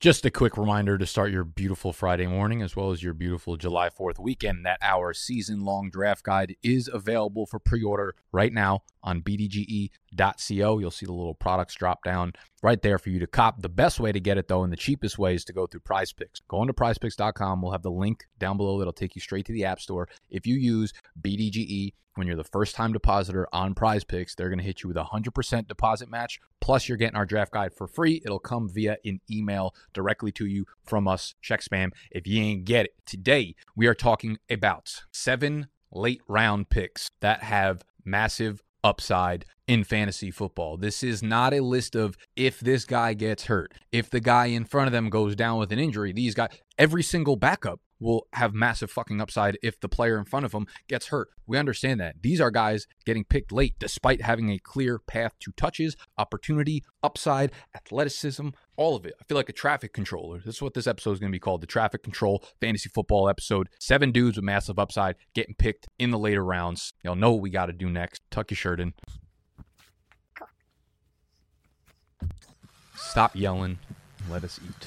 Just a quick reminder to start your beautiful Friday morning as well as your beautiful July 4th weekend that our season long draft guide is available for pre order right now on bdge.co. You'll see the little products drop down right there for you to cop. The best way to get it, though, and the cheapest way is to go through Prize Picks. Go on to PrizePicks.com. We'll have the link down below that'll take you straight to the App Store. If you use BDGE when you're the first time depositor on Prize Picks, they're going to hit you with a 100% deposit match. Plus, you're getting our draft guide for free. It'll come via an email directly to you from us. Check spam if you ain't get it. Today, we are talking about seven late round picks that have massive upside in fantasy football. This is not a list of if this guy gets hurt, if the guy in front of them goes down with an injury. These guys, every single backup will have massive fucking upside if the player in front of them gets hurt. We understand that. These are guys getting picked late despite having a clear path to touches, opportunity, upside, athleticism, all of it. I feel like a traffic controller. This is what this episode is going to be called the traffic control fantasy football episode. Seven dudes with massive upside getting picked in the later rounds. Y'all know what we got to do next. Tuck your shirt in. Stop yelling. Let us eat.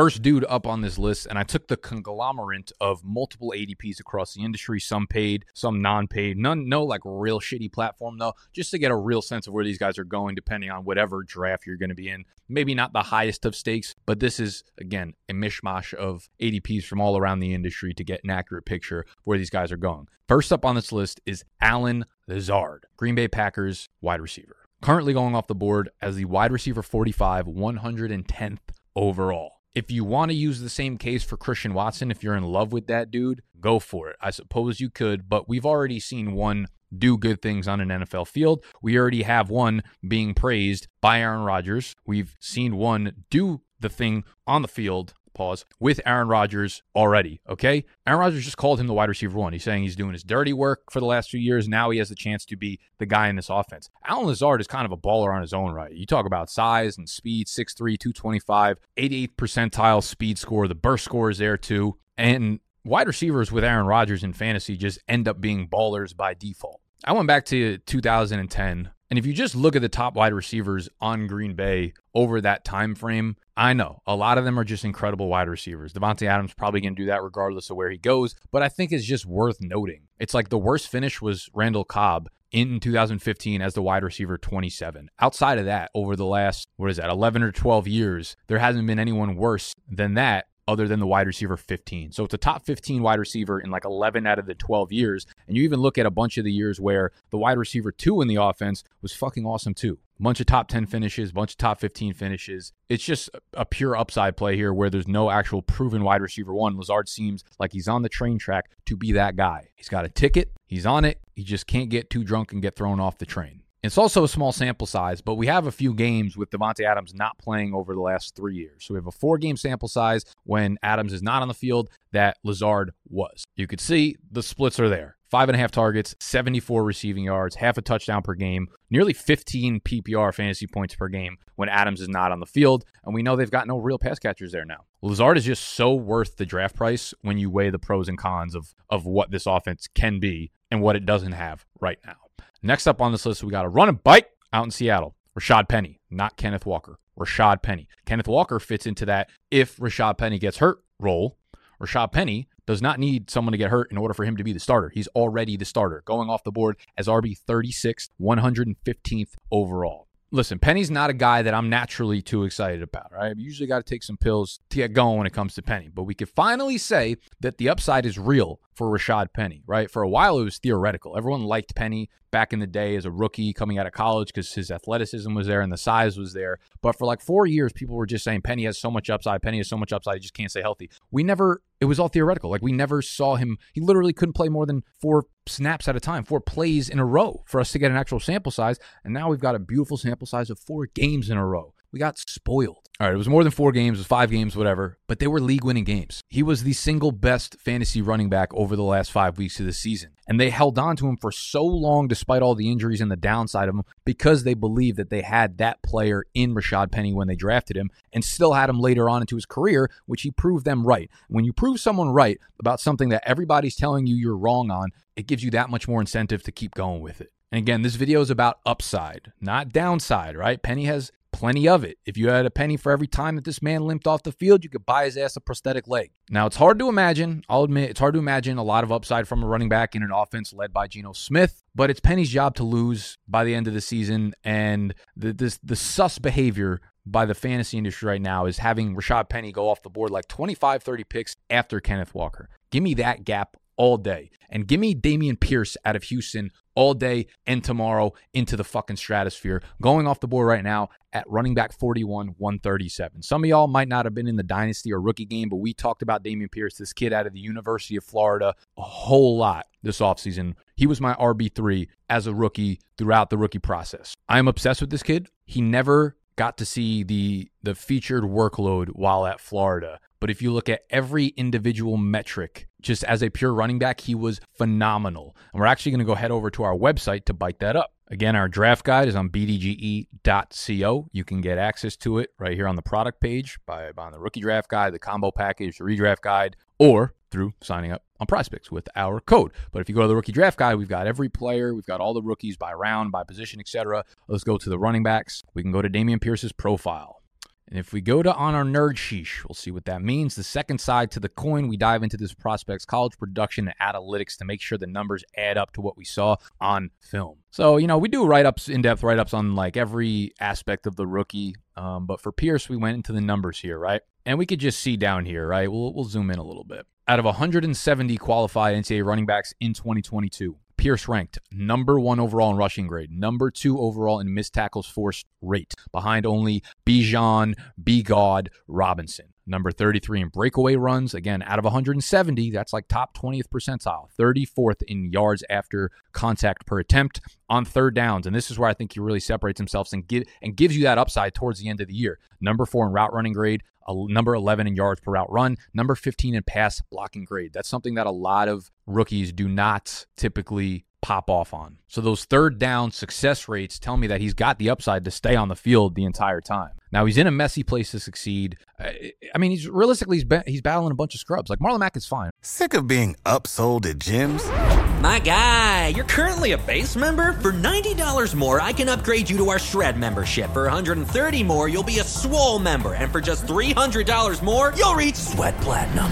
First dude up on this list, and I took the conglomerate of multiple ADPs across the industry, some paid, some non-paid, none, no like real shitty platform though, just to get a real sense of where these guys are going, depending on whatever draft you're going to be in. Maybe not the highest of stakes, but this is again a mishmash of ADPs from all around the industry to get an accurate picture where these guys are going. First up on this list is Allen Lazard, Green Bay Packers wide receiver, currently going off the board as the wide receiver 45, 110th overall if you want to use the same case for Christian Watson, if you're in love with that dude, go for it. I suppose you could, but we've already seen one do good things on an NFL field. We already have one being praised by Aaron Rodgers. We've seen one do the thing on the field pause, with Aaron Rodgers already. Okay. Aaron Rodgers just called him the wide receiver one. He's saying he's doing his dirty work for the last few years. Now he has the chance to be the guy in this offense. Allen Lazard is kind of a baller on his own right. You talk about size and speed 6'3, 225, 88th percentile speed score. The burst score is there too. And wide receivers with Aaron Rodgers in fantasy just end up being ballers by default. I went back to 2010 and if you just look at the top wide receivers on Green Bay over that time frame, I know a lot of them are just incredible wide receivers. Davante Adams probably going to do that regardless of where he goes, but I think it's just worth noting. It's like the worst finish was Randall Cobb in 2015 as the wide receiver 27. Outside of that, over the last, what is that, 11 or 12 years, there hasn't been anyone worse than that other than the wide receiver 15. So it's a top 15 wide receiver in like 11 out of the 12 years. And you even look at a bunch of the years where the wide receiver two in the offense was fucking awesome too. Bunch of top 10 finishes, bunch of top 15 finishes. It's just a pure upside play here where there's no actual proven wide receiver one. Lazard seems like he's on the train track to be that guy. He's got a ticket, he's on it. He just can't get too drunk and get thrown off the train. It's also a small sample size, but we have a few games with Davante Adams not playing over the last three years. So we have a four game sample size when Adams is not on the field that Lazard was. You could see the splits are there. Five and a half targets, 74 receiving yards, half a touchdown per game, nearly 15 PPR fantasy points per game when Adams is not on the field. And we know they've got no real pass catchers there now. Lazard is just so worth the draft price when you weigh the pros and cons of, of what this offense can be and what it doesn't have right now. Next up on this list, we got a running bike out in Seattle. Rashad Penny, not Kenneth Walker. Rashad Penny. Kenneth Walker fits into that if Rashad Penny gets hurt role. Rashad Penny does not need someone to get hurt in order for him to be the starter. He's already the starter, going off the board as RB 36, 115th overall listen, Penny's not a guy that I'm naturally too excited about, right? I've usually got to take some pills to get going when it comes to Penny. But we could finally say that the upside is real for Rashad Penny, right? For a while, it was theoretical. Everyone liked Penny back in the day as a rookie coming out of college because his athleticism was there and the size was there. But for like four years, people were just saying Penny has so much upside. Penny has so much upside. He just can't stay healthy. We never, it was all theoretical. Like we never saw him. He literally couldn't play more than four snaps at a time, four plays in a row for us to get an actual sample size. And now we've got a beautiful sample size of four games in a row we got spoiled. All right, it was more than four games, it was five games, whatever, but they were league winning games. He was the single best fantasy running back over the last five weeks of the season. And they held on to him for so long, despite all the injuries and the downside of him, because they believed that they had that player in Rashad Penny when they drafted him and still had him later on into his career, which he proved them right. When you prove someone right about something that everybody's telling you you're wrong on, it gives you that much more incentive to keep going with it. And again, this video is about upside, not downside, right? Penny has plenty of it. If you had a penny for every time that this man limped off the field, you could buy his ass a prosthetic leg. Now, it's hard to imagine. I'll admit, it's hard to imagine a lot of upside from a running back in an offense led by Geno Smith, but it's Penny's job to lose by the end of the season. And the, this, the sus behavior by the fantasy industry right now is having Rashad Penny go off the board like 25, 30 picks after Kenneth Walker. Give me that gap all day. And give me Dameon Pierce out of Houston all day and tomorrow into the fucking stratosphere. Going off the board right now at running back 41, 137. Some of y'all might not have been in the dynasty or rookie game, but we talked about Dameon Pierce, this kid out of the University of Florida, a whole lot this offseason. He was my RB3 as a rookie throughout the rookie process. I'm obsessed with this kid. He never got to see the the featured workload while at Florida. But if you look at every individual metric, just as a pure running back, he was phenomenal. And we're actually going to go head over to our website to bite that up. Again, our draft guide is on bdge.co. You can get access to it right here on the product page by buying the rookie draft guide, the combo package, the redraft guide, or through signing up on PrizePicks with our code. But if you go to the rookie draft guide, we've got every player, we've got all the rookies by round, by position, etc. Let's go to the running backs. We can go to Dameon Pierce's profile. And if we go to on our nerd sheesh, we'll see what that means. The second side to the coin, we dive into this prospect's college production and analytics to make sure the numbers add up to what we saw on film. So, you know, we do write ups, in depth write ups on like every aspect of the rookie. Um, but for Pierce, we went into the numbers here, right? And we could just see down here, right? We'll, we'll zoom in a little bit. Out of 170 qualified NCAA running backs in 2022, Pierce ranked number one overall in rushing grade, number two overall in missed tackles forced rate, behind only Bijan, Bigod, Robinson. Number 33 in breakaway runs. Again, out of 170, that's like top 20th percentile. 34th in yards after contact per attempt on third downs. And this is where I think he really separates himself and, give, and gives you that upside towards the end of the year. Number four in route running grade, number 11 in yards per route run, number 15 in pass blocking grade. That's something that a lot of rookies do not typically pop off on. So those third down success rates tell me that he's got the upside to stay on the field the entire time. Now he's in a messy place to succeed. I mean, he's realistically he's, ba- he's battling a bunch of scrubs. Like Marlon Mack is fine. Sick of being upsold at gyms. My guy, you're currently a base member. For ninety dollars more, I can upgrade you to our Shred membership. For 130 more, you'll be a Swole member, and for just 300 dollars more, you'll reach Sweat Platinum.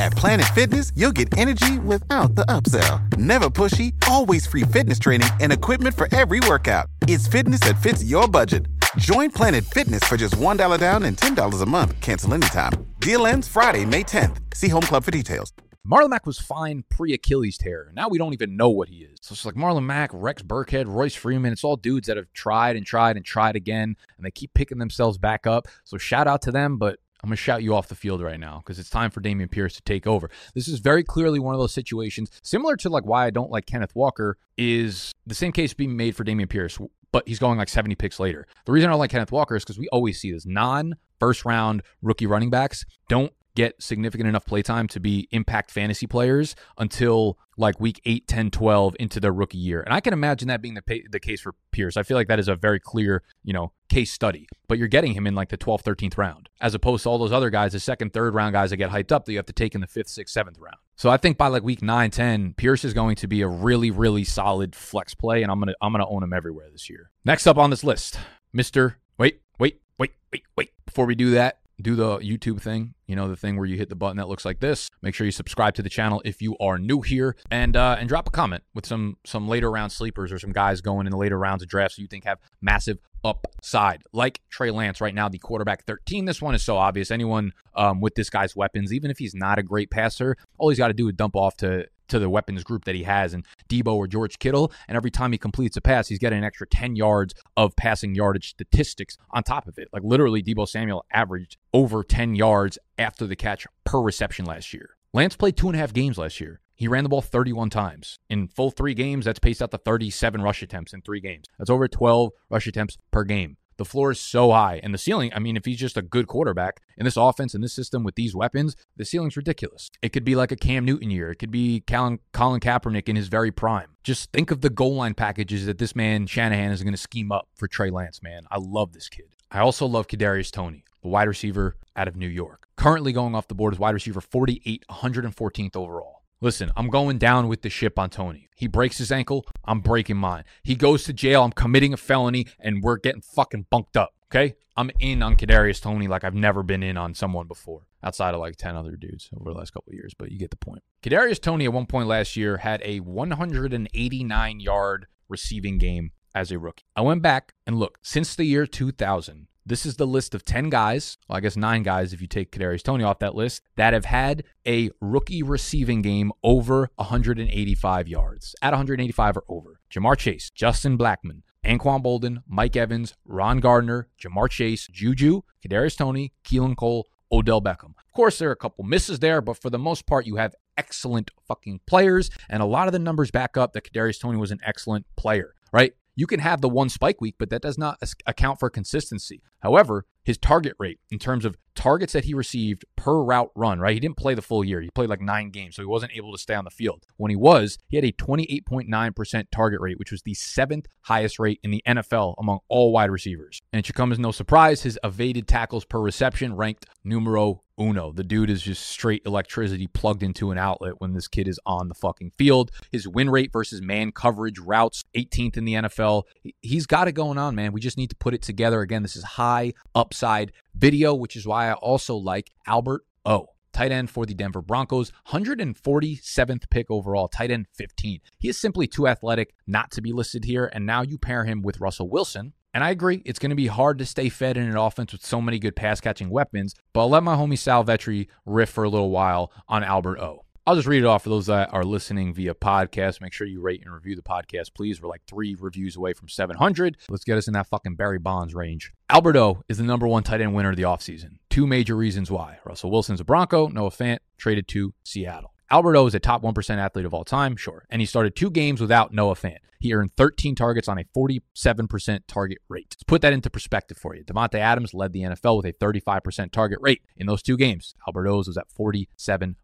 At Planet Fitness, you'll get energy without the upsell. Never pushy, always free fitness training and equipment for every workout. It's fitness that fits your budget. Join Planet Fitness for just $1 down and $10 a month. Cancel anytime. Deal ends Friday, May 10th. See Home Club for details. Marlon Mack was fine pre Achilles tear. Now we don't even know what he is. So it's like Marlon Mack, Rex Burkhead, Royce Freeman. It's all dudes that have tried and tried and tried again, and they keep picking themselves back up. So shout out to them, but I'm going to shout you off the field right now because it's time for Dameon Pierce to take over. This is very clearly one of those situations, similar to like why I don't like Kenneth Walker, is the same case being made for Dameon Pierce, but he's going like 70 picks later. The reason I don't like Kenneth Walker is because we always see this non first round rookie running backs don't get significant enough playtime to be impact fantasy players until like week 8, 10, 12 into their rookie year. And I can imagine that being the, pay- the case for Pierce. I feel like that is a very clear, you know, case study. But you're getting him in like the 12th, 13th round, as opposed to all those other guys, the second, third round guys that get hyped up that you have to take in the fifth, sixth, seventh round. So I think by like week 9, 10, Pierce is going to be a really, really solid flex play, and I'm gonna I'm gonna own him everywhere this year. Next up on this list, Mr. Wait, wait, wait, wait, wait. Before we do that, do the YouTube thing, you know, the thing where you hit the button that looks like this. Make sure you subscribe to the channel if you are new here, and uh, and drop a comment with some some later round sleepers or some guys going in the later rounds of drafts you think have massive upside, like Trey Lance right now, the quarterback 13. This one is so obvious. Anyone um, with this guy's weapons, even if he's not a great passer, all he's got to do is dump off to to the weapons group that he has and Deebo or George Kittle. And every time he completes a pass, he's getting an extra 10 yards of passing yardage statistics on top of it. Like literally, Deebo Samuel averaged over 10 yards after the catch per reception last year. Lance played two and a half games last year. He ran the ball 31 times. In full three games, that's paced out to 37 rush attempts in three games. That's over 12 rush attempts per game. The floor is so high. And the ceiling, I mean, if he's just a good quarterback in this offense, in this system with these weapons, the ceiling's ridiculous. It could be like a Cam Newton year. It could be Colin, Colin Kaepernick in his very prime. Just think of the goal line packages that this man, Shanahan, is going to scheme up for Trey Lance, man. I love this kid. I also love Kadarius Toney, the wide receiver out of New York. Currently going off the board as wide receiver 48, 114th overall. Listen, I'm going down with the ship on Toney. He breaks his ankle, I'm breaking mine. He goes to jail, I'm committing a felony, and we're getting fucking bunked up. Okay? I'm in on Kadarius Toney like I've never been in on someone before, outside of like 10 other dudes over the last couple of years, but you get the point. Kadarius Toney at one point last year had a 189 yard receiving game as a rookie. I went back and looked since the year 2000. This is the list of 10 guys, well, I guess nine guys if you take Kadarius Toney off that list, that have had a rookie receiving game over 185 yards, at 185 or over. Ja'Marr Chase, Justin Blackmon, Anquan Boldin, Mike Evans, Ron Gardner, Ja'Marr Chase, Juju, Kadarius Toney, Keelan Cole, Odell Beckham. Of course, there are a couple misses there, but for the most part, you have excellent fucking players, and a lot of the numbers back up that Kadarius Toney was an excellent player, right? You can have the one spike week, but that does not account for consistency. However, his target rate in terms of targets that he received per route run, right? He didn't play the full year. He played like nine games, so he wasn't able to stay on the field. When he was, he had a 28.9% target rate, which was the seventh highest rate in the NFL among all wide receivers. And it should come as no surprise, his evaded tackles per reception ranked numero uno. The dude is just straight electricity plugged into an outlet when this kid is on the fucking field. His win rate versus man coverage routes, 18th in the NFL. He's got it going on, man. We just need to put it together. Again, this is high upside video, which is why I also like Albert O tight end for the Denver Broncos, 147th pick overall, tight end 15. He is simply too athletic not to be listed here. And now you pair him with Russell Wilson. And I agree, it's going to be hard to stay fed in an offense with so many good pass catching weapons. But I'll let my homie Sal Vetri riff for a little while on Albert O. I'll just read it off for those that are listening via podcast. Make sure you rate and review the podcast, please. We're like three reviews away from 700. Let's get us in that fucking Barry Bonds range. Albert O is the number one tight end winner of the offseason. Two major reasons why. Russell Wilson's a Bronco, Noah Fant traded to Seattle. Albert O is a top 1% athlete of all time, sure. And he started two games without Noah Fant. He earned 13 targets on a 47% target rate. Let's put that into perspective for you. Davante Adams led the NFL with a 35% target rate in those two games. Albert O's was at 47%.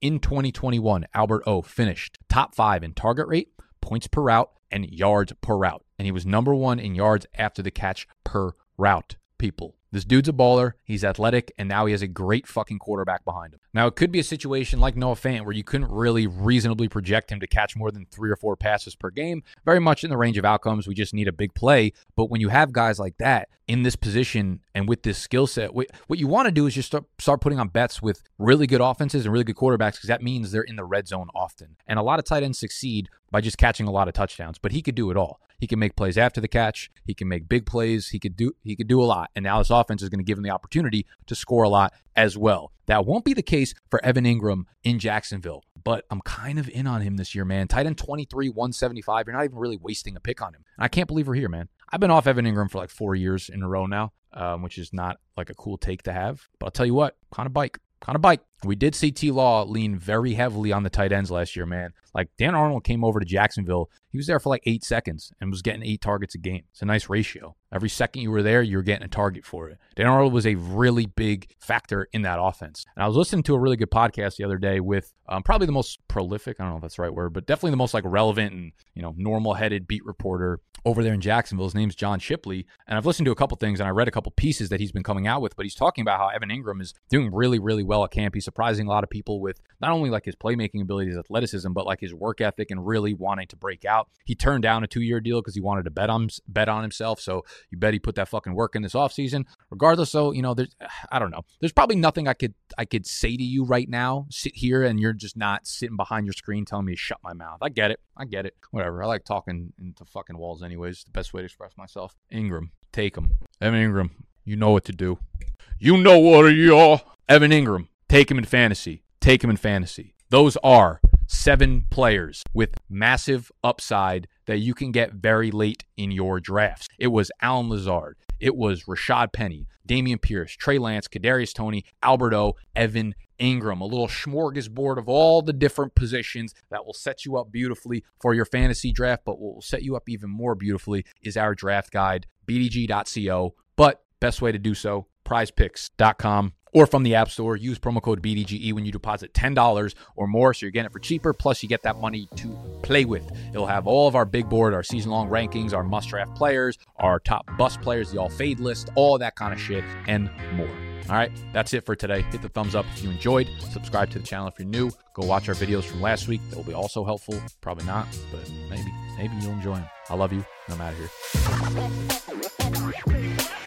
In 2021, Albert O finished top five in target rate, points per route, and yards per route. And he was number one in yards after the catch per route, people. This dude's a baller. He's athletic, and now he has a great fucking quarterback behind him. Now, it could be a situation like Noah Fant where you couldn't really reasonably project him to catch more than three or four passes per game. Very much in the range of outcomes. We just need a big play. But when you have guys like that in this position and with this skill set, what, you want to do is just start, start putting on bets with really good offenses and really good quarterbacks because that means they're in the red zone often. And a lot of tight ends succeed by just catching a lot of touchdowns, but he could do it all. He can make plays after the catch. He can make big plays. He could do he could do a lot. And now this offense is going to give him the opportunity to score a lot as well. That won't be the case for Evan Engram in Jacksonville, but I'm kind of in on him this year, man. Tight end 23, 175. You're not even really wasting a pick on him. And I can't believe we're here, man. I've been off Evan Engram for like four years in a row now, um, which is not like a cool take to have. But I'll tell you what, kind of bike kind of bike. We did see T Law lean very heavily on the tight ends last year, man. Like Dan Arnold came over to Jacksonville. He was there for like eight seconds and was getting eight targets a game. It's a nice ratio. Every second you were there, you were getting a target for it. Dan Arnold was a really big factor in that offense. And I was listening to a really good podcast the other day with um, probably the most prolific, I don't know if that's the right word, but definitely the most like relevant and, you know, normal headed beat reporter over there in Jacksonville. His name's John Shipley. And I've listened to a couple things and I read a couple pieces that he's been coming out with, but he's talking about how Evan Engram is doing really, really well at camp. He's surprising a lot of people with not only like his playmaking abilities, athleticism, but like his work ethic and really wanting to break out. He turned down a two year deal because he wanted to bet on bet on himself. So you bet he put that fucking work in this offseason. Regardless, so you know, there's I don't know. There's probably nothing I could I could say to you right now. Sit here and you're just not sitting behind your screen telling me to shut my mouth. I get it. I get it. Whatever. I like talking into fucking walls anyways. The best way to express myself. Engram, take him. Evan Engram, you know what to do. You know what you are. Evan Engram, take him in fantasy. Take him in fantasy. Those are seven players with massive upside that you can get very late in your drafts. It was Allen Lazard. It was Rashad Penny, Dameon Pierce, Trey Lance, Kadarius Toney, Alberto, Evan Engram. A little smorgasbord of all the different positions that will set you up beautifully for your fantasy draft. But what will set you up even more beautifully is our draft guide, bdg.co. But best way to do so, prizepicks.com or from the App Store. Use promo code BDGE when you deposit $10 or more. So you're getting it for cheaper. Plus, you get that money to play with. It'll have all of our big board, our season long rankings, our must draft players, our top bust players, the all fade list, all that kind of shit, and more. All right, that's it for today. Hit the thumbs up if you enjoyed. Subscribe to the channel if you're new. Go watch our videos from last week. That will be also helpful. Probably not, but maybe. Maybe you'll enjoy them. I love you, and I'm out of here.